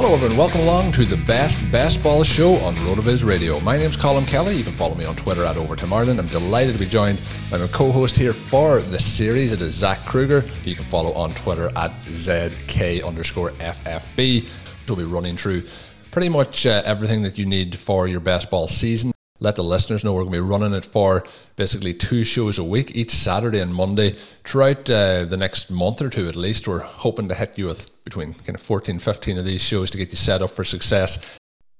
Hello, everyone. Welcome along to the Best Basketball Show on RotoViz Radio. My name's Colm Kelly. You can follow me on Twitter at Overtime Ireland. I'm delighted to be joined by my co-host here for the series. It is Zach Kruger. You can follow on Twitter at ZK underscore FFB. We'll be running through pretty much uh, everything that you need for your best ball season let the listeners know we're going to be running it for basically two shows a week, each Saturday and Monday, throughout uh, the next month or two at least. We're hoping to hit you with between kind of 14, 15 of these shows to get you set up for success.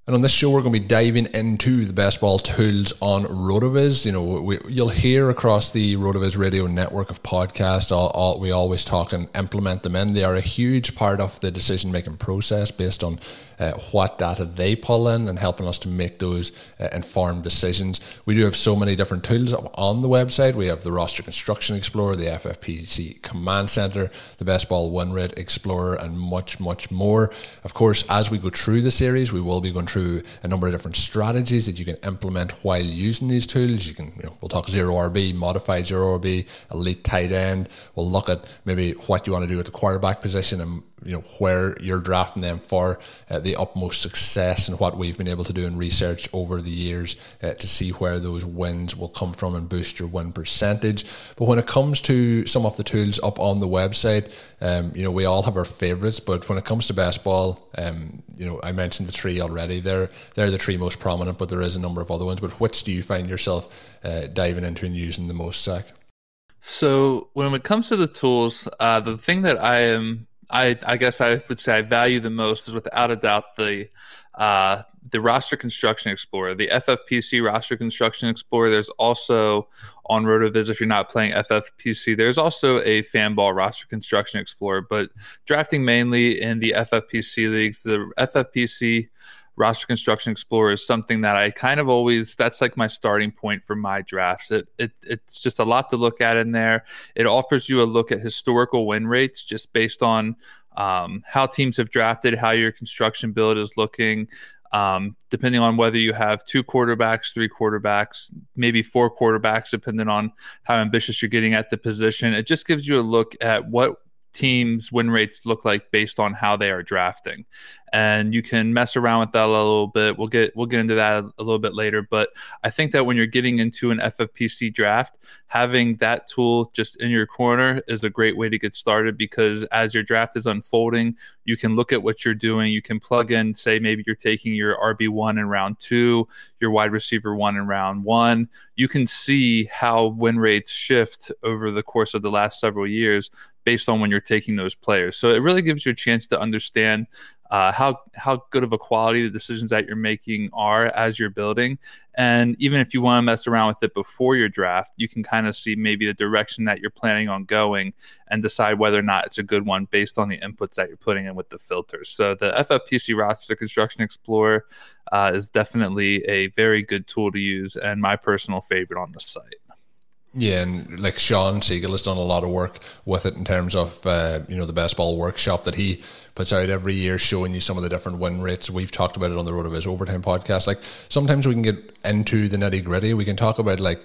And on this show, we're going to be diving into the best ball tools on RotoViz. You know, we, you'll hear across the RotoViz radio network of podcasts, all, all, we always talk and implement them in. They are a huge part of the decision making process based on uh, what data they pull in and helping us to make those uh, informed decisions. We do have so many different tools on the website. We have the Roster Construction Explorer, the FFPC Command Center, the Best Ball Win Rate Explorer, and much, much more. Of course, as we go through the series, we will be going through a number of different strategies that you can implement while using these tools. You can, you know, we'll talk zero RB, modified zero RB, elite tight end. We'll look at maybe what you want to do with the quarterback position and you know where you're drafting them for uh, the utmost success and what we've been able to do in research over the years uh, to see where those wins will come from and boost your win percentage. But when it comes to some of the tools up on the website, um, you know we all have our favorites, but when it comes to best ball, um, you know I mentioned the three already. They're they're the three most prominent, but there is a number of other ones. But which do you find yourself uh, diving into and using the most? So when it comes to the tools, uh, the thing that I am I, I guess I would say I value the most is without a doubt the uh, the roster construction explorer, the FFPC roster construction explorer. There's also on RotoViz if you're not playing FFPC. There's also a Fanball roster construction explorer, but drafting mainly in the FFPC leagues, the FFPC roster construction explorer is something that I kind of always that's like my starting point for my drafts. It, it it's just a lot to look at in there. It offers you a look at historical win rates just based on um, how teams have drafted, how your construction build is looking. Um, depending on whether you have two quarterbacks, three quarterbacks, maybe four quarterbacks, depending on how ambitious you're getting at the position. It just gives you a look at what teams' win rates look like based on how they are drafting and you can mess around with that a little bit. We'll get we'll get into that a, little bit later, but I think that when you're getting into an FFPC draft, having that tool just in your corner is a great way to get started because as your draft is unfolding, you can look at what you're doing. You can plug in, say maybe you're taking your RB one in round two, your wide receiver one in round one. You can see how win rates shift over the course of the last several years based on when you're taking those players. So it really gives you a chance to understand uh, how how good of a quality the decisions that you're making are as you're building. And even if you want to mess around with it before your draft, you can kind of see maybe the direction that you're planning on going and decide whether or not it's a good one based on the inputs that you're putting in with the filters. So the FFPC Roster Construction Explorer uh, is definitely a very good tool to use and my personal favorite on the site. Yeah, and like Shawn Siegele has done a lot of work with it in terms of uh, you know the best ball workshop that he puts out every year, showing you some of the different win rates. We've talked about it on the RotoViz Overtime podcast. Like sometimes we can get into the nitty gritty. We can talk about like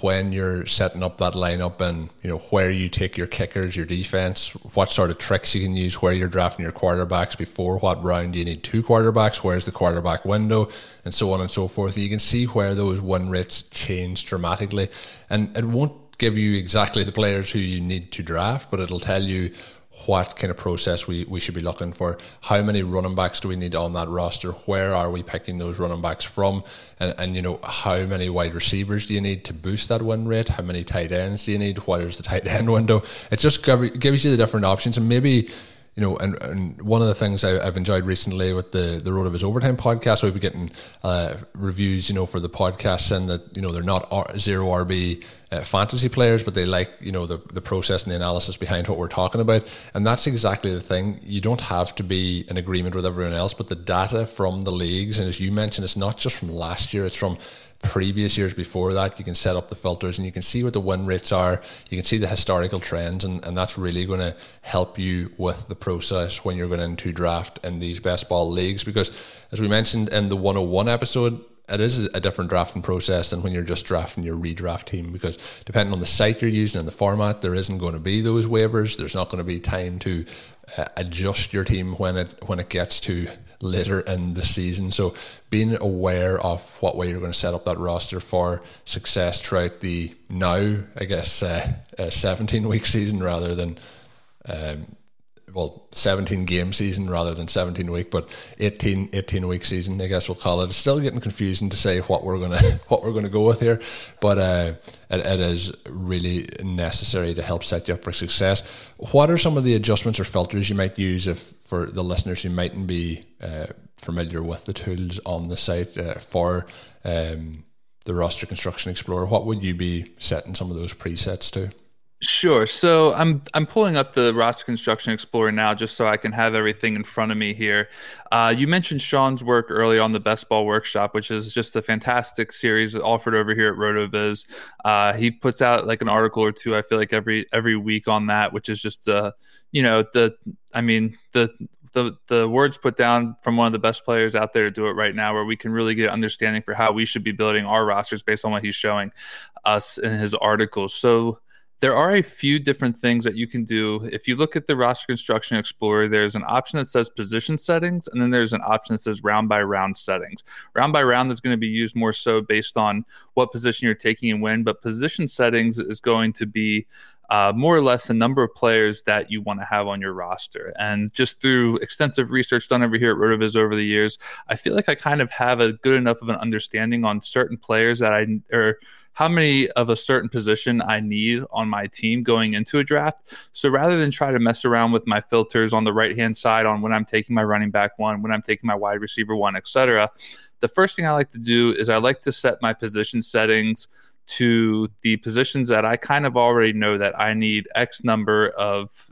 when you're setting up that lineup and you know where you take your kickers, your defense, what sort of tricks you can use, where you're drafting your quarterbacks before what round do you need two quarterbacks, where's the quarterback window, and so on and so forth. You can see where those win rates change dramatically, and it won't give you exactly the players who you need to draft, but it'll tell you what kind of process we, we should be looking for. How many running backs do we need on that roster? Where are we picking those running backs from? And, and you know, how many wide receivers do you need to boost that win rate? How many tight ends do you need? What is the tight end window? It just gives you the different options. And maybe you know, and, and one of the things I, have enjoyed recently with the the RotoViz Overtime podcast, we've been getting uh, reviews, you know, for the podcast, and that you know they're not R- zero RB uh, fantasy players, but they like you know the the process and the analysis behind what we're talking about, and that's exactly the thing. You don't have to be in agreement with everyone else, but the data from the leagues, and as you mentioned, it's not just from last year; it's from previous years before that. You can set up the filters and you can see what the win rates are. You can see the historical trends, and, and that's really going to help you with the process when you're going into draft in these best ball leagues. Because, as we mentioned in the 101 episode, it is a different drafting process than when you're just drafting your redraft team because depending on the site you're using and the format, there isn't going to be those waivers. There's not going to be time to uh, adjust your team when it when it gets to later in the season. So being aware of what way you're going to set up that roster for success throughout the now, I guess, uh, 17 week season rather than um, well 17 game season rather than 17 week but 18 18 week season i guess we'll call it. It's still getting confusing to say what we're gonna what we're gonna go with here but uh, it, it is really necessary to help set you up for success. What are some of the adjustments or filters you might use if for the listeners who mightn't be uh, familiar with the tools on the site uh, for um, the roster construction explorer what would you be setting some of those presets to Sure. So I'm I'm pulling up the roster construction explorer now just so I can have everything in front of me here. Uh, you mentioned Shawn's work earlier on the Best Ball Workshop, which is just a fantastic series offered over here at RotoViz. Uh, he puts out like an article or two. I feel like every every week on that, which is just uh, you know the I mean the the the words put down from one of the best players out there to do it right now, where we can really get understanding for how we should be building our rosters based on what he's showing us in his articles. So there are a few different things that you can do. If you look at the roster construction explorer, there's an option that says position settings, and then there's an option that says round by round settings. Round by round is going to be used more so based on what position you're taking and when, but position settings is going to be uh, more or less the number of players that you want to have on your roster. And just through extensive research done over here at RotoViz over the years, I feel like I kind of have a good enough of an understanding on certain players that I or how many of a certain position I need on my team going into a draft. So rather than try to mess around with my filters on the right hand side on when I'm taking my running back one, when I'm taking my wide receiver one, etc., the first thing I like to do is I like to set my position settings to the positions that I kind of already know that I need X number of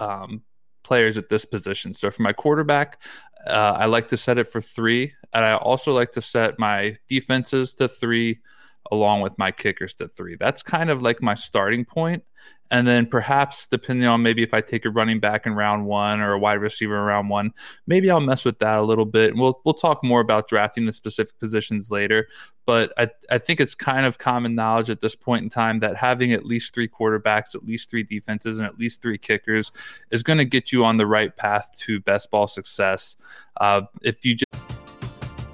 um, players at this position. So for my quarterback, uh, I like to set it for three, and I also like to set my defenses to three along with my kickers to three. That's kind of like my starting point. And then perhaps depending on maybe if I take a running back in round one or a wide receiver in round one, maybe I'll mess with that a little bit. And we'll we'll talk more about drafting the specific positions later. But I, I think it's kind of common knowledge at this point in time that having at least three quarterbacks, at least three defenses, and at least three kickers is going to get you on the right path to best ball success. Uh, if you just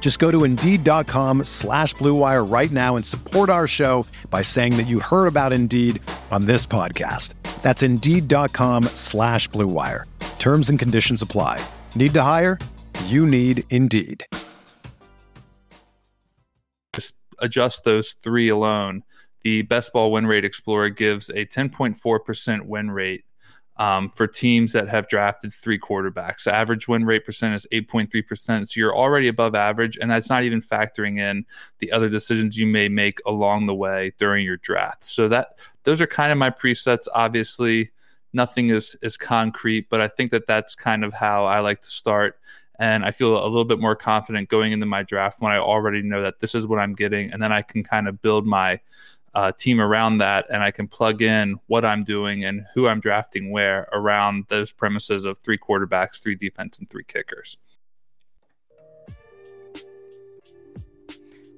Just go to Indeed.com slash BlueWire right now and support our show by saying that you heard about Indeed on this podcast. That's Indeed.com slash BlueWire. Terms and conditions apply. Need to hire? You need Indeed. Just adjust those three alone. The Best Ball Win Rate Explorer gives a 10.4% win rate um, for teams that have drafted three quarterbacks. The average win rate percent is 8.3%. So you're already above average, and that's not even factoring in the other decisions you may make along the way during your draft. So that those are kind of my presets. Obviously, nothing is is concrete, but I think that that's kind of how I like to start. And I feel a little bit more confident going into my draft when I already know that this is what I'm getting, and then I can kind of build my uh, team around that, and I can plug in what I'm doing and who I'm drafting where around those premises of three quarterbacks, three defense, and three kickers.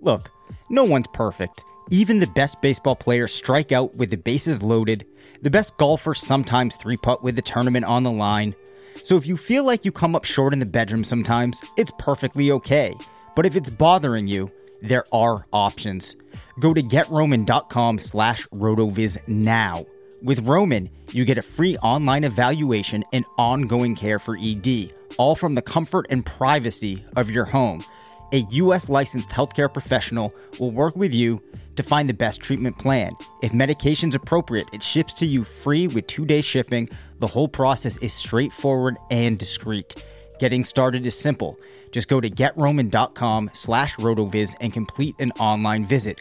Look, no one's perfect. Even the best baseball players strike out with the bases loaded. The best golfers sometimes three putt with the tournament on the line. So if you feel like you come up short in the bedroom sometimes, it's perfectly okay. But if it's bothering you, there are options. Go to getroman.com slash rotoviz now. With Roman, you get a free online evaluation and ongoing care for ED, all from the comfort and privacy of your home. A U.S. licensed healthcare professional will work with you to find the best treatment plan. If medication's appropriate, it ships to you free with two day shipping. The whole process is straightforward and discreet. Getting started is simple. Just go to getroman.com slash rotoviz and complete an online visit.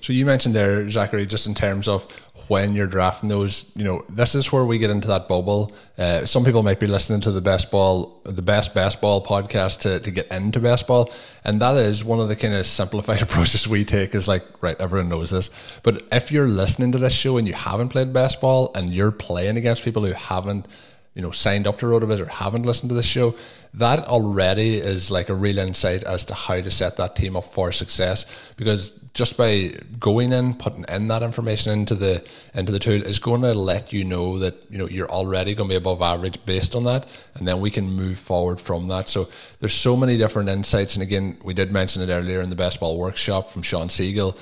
So you mentioned there, Zachary, just in terms of when you're drafting those, you know, this is where we get into that bubble. Uh, some people might be listening to the best ball, the best best ball podcast to, to get into best ball, and that is one of the kind of simplified approaches we take. Is like, right, everyone knows this, but if you're listening to this show and you haven't played best ball and you're playing against people who haven't, you know, signed up to Rotoviz or haven't listened to this show, that already is like a real insight as to how to set that team up for success. Because just by going in putting in that information into the into the tool is going to let you know that you know you're already going to be above average based on that and then we can move forward from that. So there's so many different insights and again we did mention it earlier in the best ball workshop from Shawn Siegele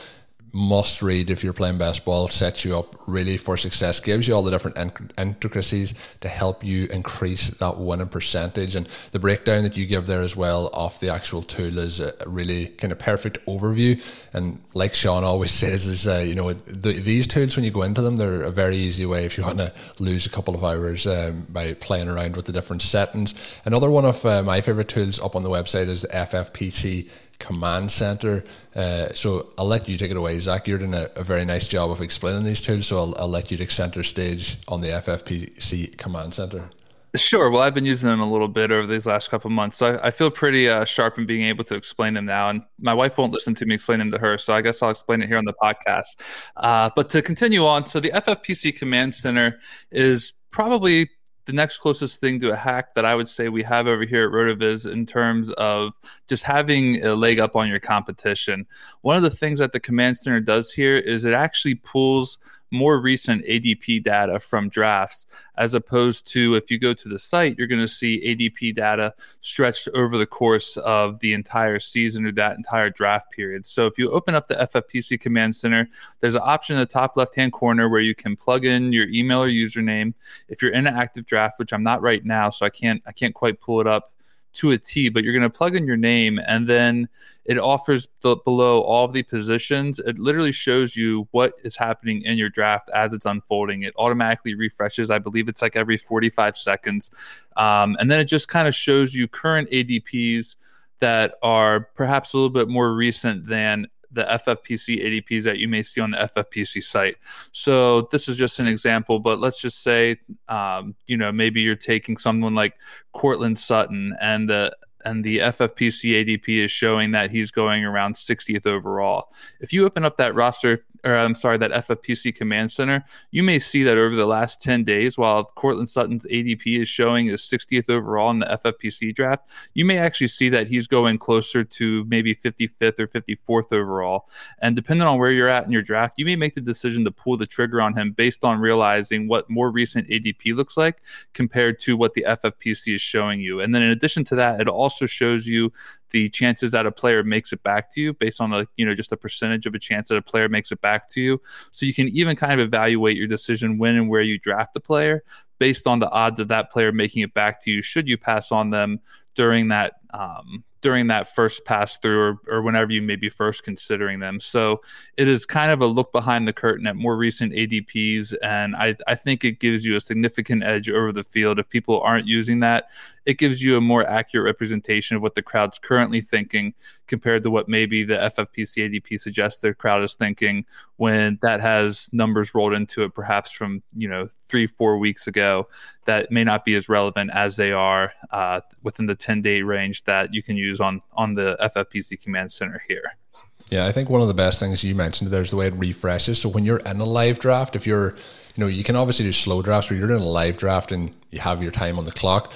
must read if you're playing best ball, sets you up really for success, gives you all the different intricacies to help you increase that winning percentage. And the breakdown that you give there as well off the actual tool is a really kind of perfect overview. And like Shawn always says, is uh, you know the, these tools when you go into them, they're a very easy way if you want to lose a couple of hours um, by playing around with the different settings. Another one of uh, my favorite tools up on the website is the FFPC command center. Uh, so I'll let you take it away, Zach. You're doing a, a very nice job of explaining these tools, so I'll, I'll, let you take center stage on the FFPC command center. Sure. Well, I've been using them a little bit over these last couple months, so I, I feel pretty uh, sharp in being able to explain them now. And my wife won't listen to me explain them to her, so I guess I'll explain it here on the podcast. Uh, but to continue on, so the FFPC command center is probably the next closest thing to a hack that I would say we have over here at Rotoviz in terms of just having a leg up on your competition. One of the things that the Command Center does here is it actually pulls more recent ADP data from drafts, as opposed to if you go to the site, you're going to see ADP data stretched over the course of the entire season or that entire draft period. So if you open up the FFPC Command Center, there's an option in the top left hand corner where you can plug in your email or username. If you're in an active draft, draft, which I'm not right now, so I can't I can't quite pull it up to a T, but you're going to plug in your name and then it offers the, below all of the positions. It literally shows you what is happening in your draft as it's unfolding. It automatically refreshes. I believe it's like every 45 seconds. Um, and then it just kind of shows you current ADPs that are perhaps a little bit more recent than the FFPC ADPs that you may see on the FFPC site. So this is just an example, but let's just say, um, you know, maybe you're taking someone like Courtland Sutton and the and the FFPC ADP is showing that he's going around 60th overall. If you open up that roster or I'm sorry, that FFPC command center, you may see that over the last 10 days, while Courtland Sutton's ADP is showing his 60th overall in the FFPC draft, you may actually see that he's going closer to maybe 55th or 54th overall. And depending on where you're at in your draft, you may make the decision to pull the trigger on him based on realizing what more recent ADP looks like compared to what the FFPC is showing you. And then in addition to that, it also shows you the chances that a player makes it back to you based on the you know just the percentage of a chance that a player makes it back to you. So you can even kind of evaluate your decision when and where you draft the player based on the odds of that player making it back to you should you pass on them during that um, during that first pass through or, or whenever you may be first considering them. So it is kind of a look behind the curtain at more recent ADPs. And I, I think it gives you a significant edge over the field. If people aren't using that, it gives you a more accurate representation of what the crowd's currently thinking compared to what maybe the FFPC ADP suggests the crowd is thinking when that has numbers rolled into it, perhaps from, you know, three, four weeks ago that may not be as relevant as they are uh, within the 10 day range that you can use on, on the FFPC command center here. Yeah, I think one of the best things you mentioned there's the way it refreshes. So when you're in a live draft, if you're, you know, you can obviously do slow drafts where you're in a live draft and you have your time on the clock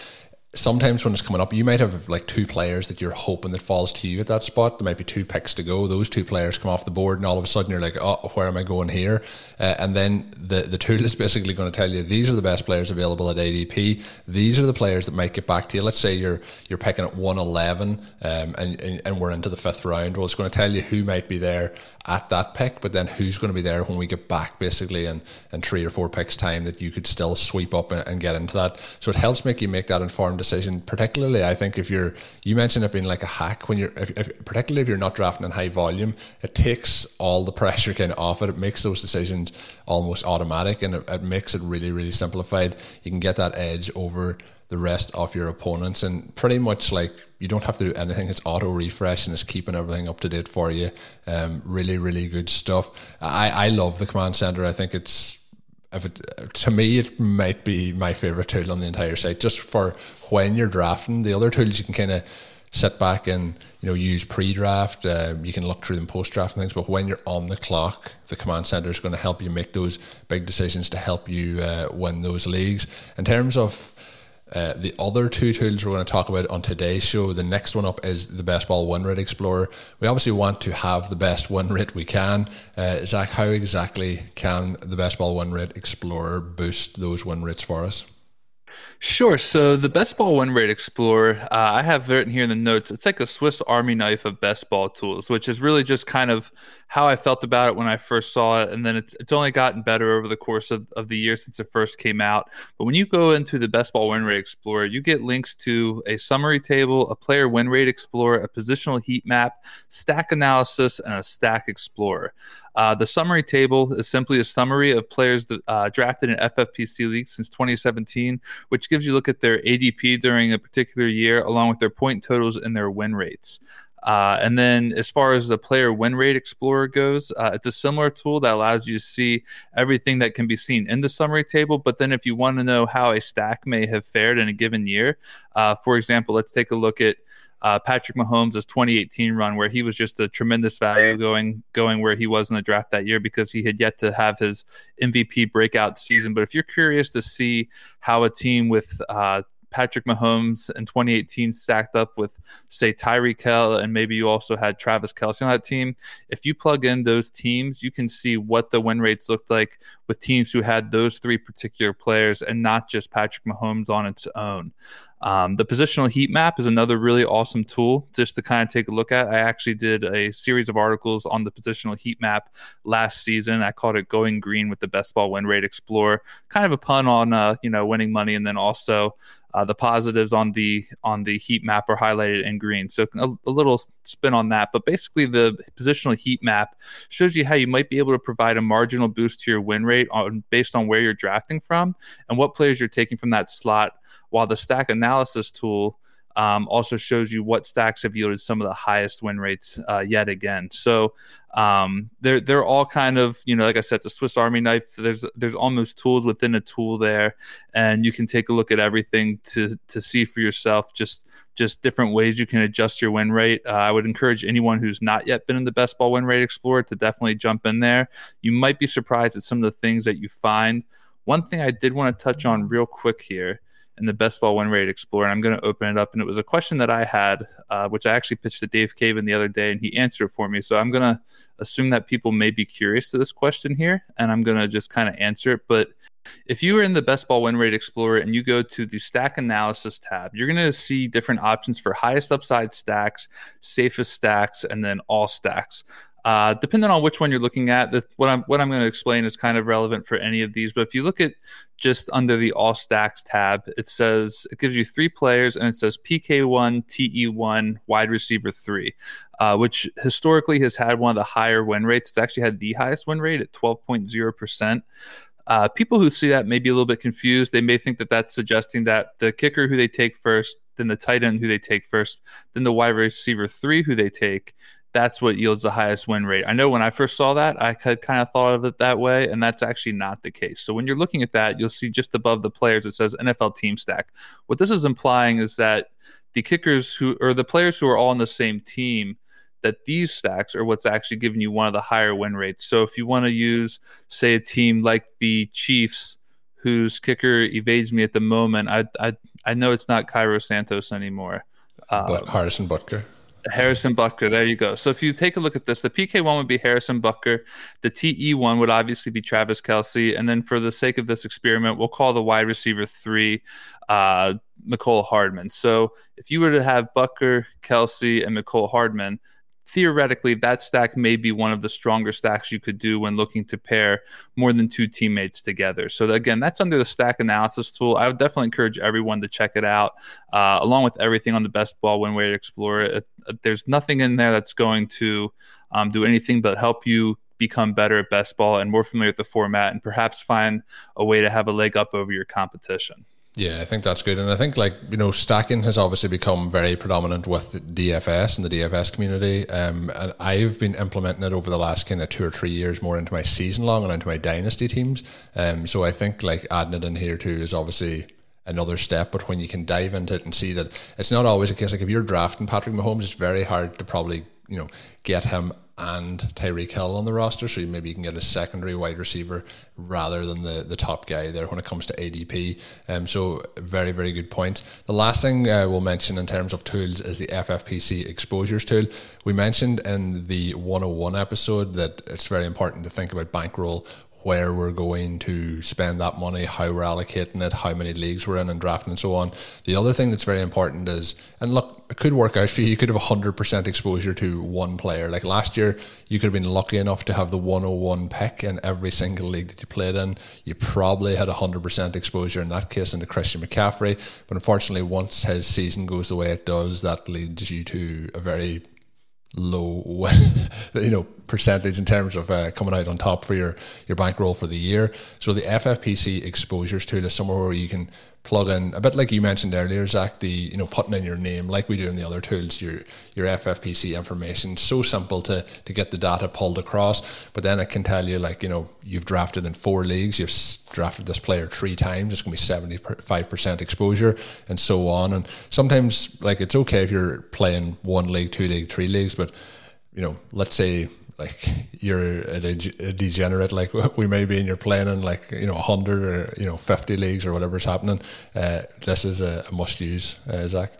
sometimes when it's coming up, you might have like two players that you're hoping that falls to you at that spot. There might be two picks to go. Those two players come off the board, and all of a sudden you're like, oh, where am I going here? Uh, and then the the tool is basically going to tell you these are the best players available at ADP. These are the players that might get back to you. Let's say you're you're picking at one eleven, um, and, and and we're into the fifth round. Well, it's going to tell you who might be there at that pick, but then who's going to be there when we get back, basically, in, in three or four picks time that you could still sweep up and, and get into that. So it helps make you make that informed decision. Particularly, I think if you're you mentioned it being like a hack when you're if, if particularly if you're not drafting in high volume, it takes all the pressure kind of off it. It makes those decisions almost automatic, and it, it makes it really really simplified. You can get that edge over the rest of your opponents and pretty much like you don't have to do anything. It's auto refresh and it's keeping everything up to date for you. Um, really really good stuff. I, I love the command center. I think it's if it to me it might be my favorite tool on the entire site just for when you're drafting. The other tools you can kind of sit back and you know use pre-draft um, you can look through them post-draft and things but when you're on the clock the command center is going to help you make those big decisions to help you uh, win those leagues in terms of uh, the other two tools we're going to talk about on today's show, the next one up is the Best Ball Win Rate Explorer. We obviously want to have the best win rate we can. Uh, Zach, how exactly can the Best Ball Win Rate Explorer boost those win rates for us? Sure. So the best ball win rate explorer, uh, I have written here in the notes. It's like a Swiss Army knife of best ball tools, which is really just kind of how I felt about it when I first saw it, and then it's it's only gotten better over the course of, of the year since it first came out. But when you go into the best ball win rate explorer, you get links to a summary table, a player win rate explorer, a positional heat map, stack analysis, and a stack explorer. Uh, the summary table is simply a summary of players uh, drafted in FFPC leagues since 2017, which gives you a look at their ADP during a particular year, along with their point totals and their win rates. Uh, and then, as far as the player win rate explorer goes, uh, it's a similar tool that allows you to see everything that can be seen in the summary table. But then, if you want to know how a stack may have fared in a given year, uh, for example, let's take a look at uh, Patrick Mahomes' 2018 run, where he was just a tremendous value going going where he was in the draft that year because he had yet to have his MVP breakout season. But if you're curious to see how a team with uh, Patrick Mahomes in 2018 stacked up with, say, Tyreek Hill, and maybe you also had Travis Kelce on that team. If you plug in those teams, you can see what the win rates looked like with teams who had those three particular players and not just Patrick Mahomes on its own. Um, the positional heat map is another really awesome tool just to kind of take a look at. I actually did a series of articles on the positional heat map last season. I called it "Going Green with the Best Ball Win Rate Explorer," kind of a pun on uh, you know winning money, and then also uh, the positives on the on the heat map are highlighted in green. So a, a, little spin on that, but basically the positional heat map shows you how you might be able to provide a marginal boost to your win rate on based on where you're drafting from and what players you're taking from that slot while the stack analysis tool um, also shows you what stacks have yielded some of the highest win rates uh, yet again. So um, they're they're all kind of you know like I said, it's a Swiss Army knife. There's there's almost tools within a tool there, and you can take a look at everything to to see for yourself just just different ways you can adjust your win rate. Uh, I would encourage anyone who's not yet been in the Best Ball Win Rate Explorer to definitely jump in there. You might be surprised at some of the things that you find. One thing I did want to touch on real quick here in the Best Ball Win Rate Explorer. And I'm going to open it up. And it was a question that I had, uh, which I actually pitched to Dave Caban the other day, and he answered for me. So I'm going to assume that people may be curious to this question here, and I'm going to just kind of answer it. But if you are in the Best Ball Win Rate Explorer and you go to the Stack Analysis tab, you're going to see different options for highest upside stacks, safest stacks, and then all stacks. Uh, depending on which one you're looking at, the, what I'm what I'm going to explain is kind of relevant for any of these. But if you look at just under the All Stacks tab, it says it gives you three players, and it says PK1, TE1, wide receiver three, uh, which historically has had one of the higher win rates. It's actually had the highest win rate at 12.0 percent. Uh, people who see that may be a little bit confused. They may think that that's suggesting that the kicker who they take first, then the tight end who they take first, then the wide receiver three who they take, that's what yields the highest win rate. I know when I first saw that, I had kind of thought of it that way, and that's actually not the case. So when you're looking at that, you'll see just above the players it says NFL team stack. What this is implying is that the kickers who or the players who are all on the same team that these stacks are what's actually giving you one of the higher win rates. So if you want to use say a team like the Chiefs whose kicker evades me at the moment, I I I know it's not Cairo Santos anymore. But um, Harrison Butker. Harrison Butker. There you go. So if you take a look at this, the PK one would be Harrison Butker. The TE one would obviously be Travis Kelce. And then for the sake of this experiment, we'll call the wide receiver three uh, Mecole Hardman. So if you were to have Butker, Kelsey, and Mecole Hardman, theoretically, that stack may be one of the stronger stacks you could do when looking to pair more than two teammates together. So, again, that's under the stack analysis tool. I would definitely encourage everyone to check it out, uh, along with everything on the best ball win rate explore It, uh, there's nothing in there that's going to um, do anything but help you become better at best ball and more familiar with the format and perhaps find a way to have a leg up over your competition. Yeah, I think that's good. And I think, like, you know, stacking has obviously become very predominant with DFS and the DFS community. Um, and I've been implementing it over the last kind of two or three years more into my season long and into my dynasty teams. Um, so I think, like, adding it in here too is obviously another step. But when you can dive into it and see that it's not always a case, like, if you're drafting Patrick Mahomes, it's very hard to probably, you know, get him and Tyreek Hill on the roster, so maybe you can get a secondary wide receiver rather than the, the top guy there when it comes to ADP. Um, so very very good point. The last thing uh, we'll mention in terms of tools is the FFPC exposures tool. We mentioned in the 101 episode that it's very important to think about bankroll where we're going to spend that money, how we're allocating it, how many leagues we're in and drafting and so on. The other thing that's very important is, and look, it could work out for you. You could have 100% exposure to one player. Like last year, you could have been lucky enough to have the 101 pick in every single league that you played in. You probably had 100% exposure in that case into Christian McCaffrey. But unfortunately, once his season goes the way it does, that leads you to a very low you know percentage in terms of uh, coming out on top for your your bankroll for the year so the ffpc exposures tool is somewhere where you can plug in a bit like you mentioned earlier, Zach. The you know putting in your name like we do in the other tools, your your FFPC information. So simple to to get the data pulled across, but then it can tell you like you know you've drafted in four leagues, you've drafted this player three times. It's going to be seventy five percent exposure, and so on. And sometimes like it's okay if you're playing one league, two league, three leagues, but you know let's say like you're a, a, degenerate like we may be and you're playing in like you know 100 or you know 50 leagues or whatever's happening uh, this is a, a must use uh, zach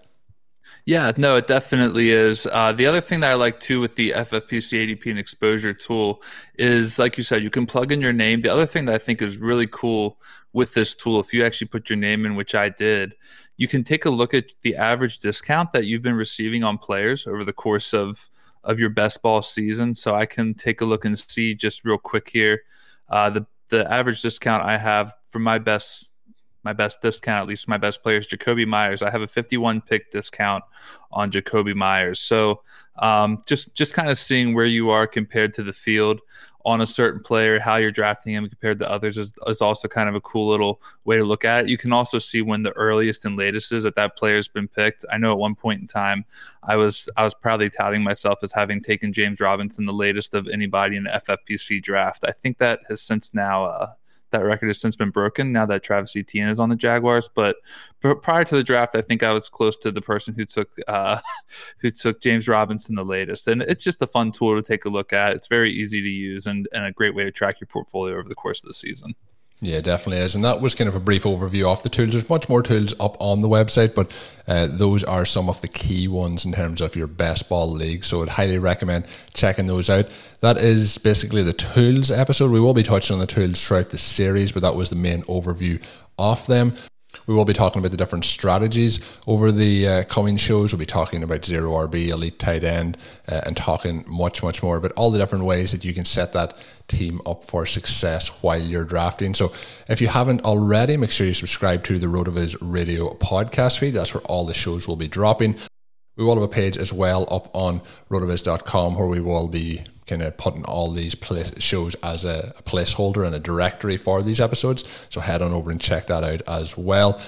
yeah, no, it definitely is. Uh, the other thing that I like too with the FFPC ADP and exposure tool is, like you said, you can plug in your name. The other thing that I think is really cool with this tool, if you actually put your name in, which I did, you can take a look at the average discount that you've been receiving on players over the course of of your best ball season. So I can take a look and see just real quick here uh, the the average discount I have for my best my best discount, at least my best players, Jakobi Meyers. I have a 51 pick discount on Jakobi Meyers. So um, just just kind of seeing where you are compared to the field on a certain player, how you're drafting him compared to others is, is also kind of a cool little way to look at it. You can also see when the earliest and latest is that that player's been picked. I know at one point in time, I was I was proudly touting myself as having taken James Robinson the latest of anybody in the FFPC draft. I think that has since now uh, that record has since been broken now that Travis Etienne is on the Jaguars. But prior to the draft, I think I was close to the person who took uh, who took James Robinson the latest, and it's just a fun tool to take a look at. It's very easy to use and, and a great way to track your portfolio over the course of the season. Yeah, definitely is. And that was kind of a brief overview of the tools. There's much more tools up on the website, but uh, those are some of the key ones in terms of your best ball league. So I'd highly recommend checking those out. That is basically the tools episode. We will be touching on the tools throughout the series, but that was the main overview of them. We will be talking about the different strategies over the uh, coming shows. We'll be talking about zero RB, elite tight end, uh, and talking much, much more about all the different ways that you can set that team up for success while you're drafting. So if you haven't already, make sure you subscribe to the RotoViz Radio podcast feed. That's where all the shows will be dropping. We will have a page as well up on rotoviz.com where we will be kind of putting all these shows as a, a placeholder and a directory for these episodes. So head on over and check that out as well.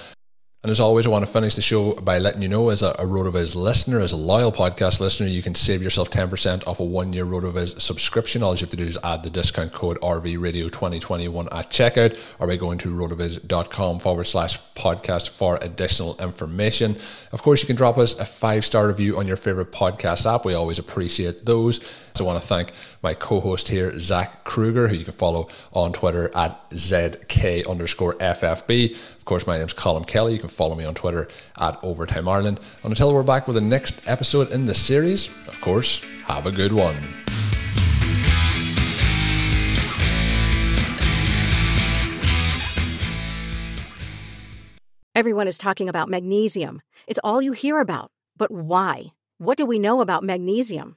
And as always, I want to finish the show by letting you know, as a, a RotoViz listener, as a loyal podcast listener, you can save yourself 10% off a one year RotoViz subscription. All you have to do is add the discount code RVRadio2021 at checkout or by going to rotoviz.com forward slash podcast for additional information. Of course, you can drop us a five star review on your favorite podcast app. We always appreciate those. So I want to thank my co host here, Zach Kruger, who you can follow on Twitter at ZK underscore FFB. Of course, my name's Colm Kelly. You can follow me on Twitter at Overtime Ireland. And until we're back with the next episode in the series, of course, have a good one. Everyone is talking about magnesium. It's all you hear about. But why? What do we know about magnesium?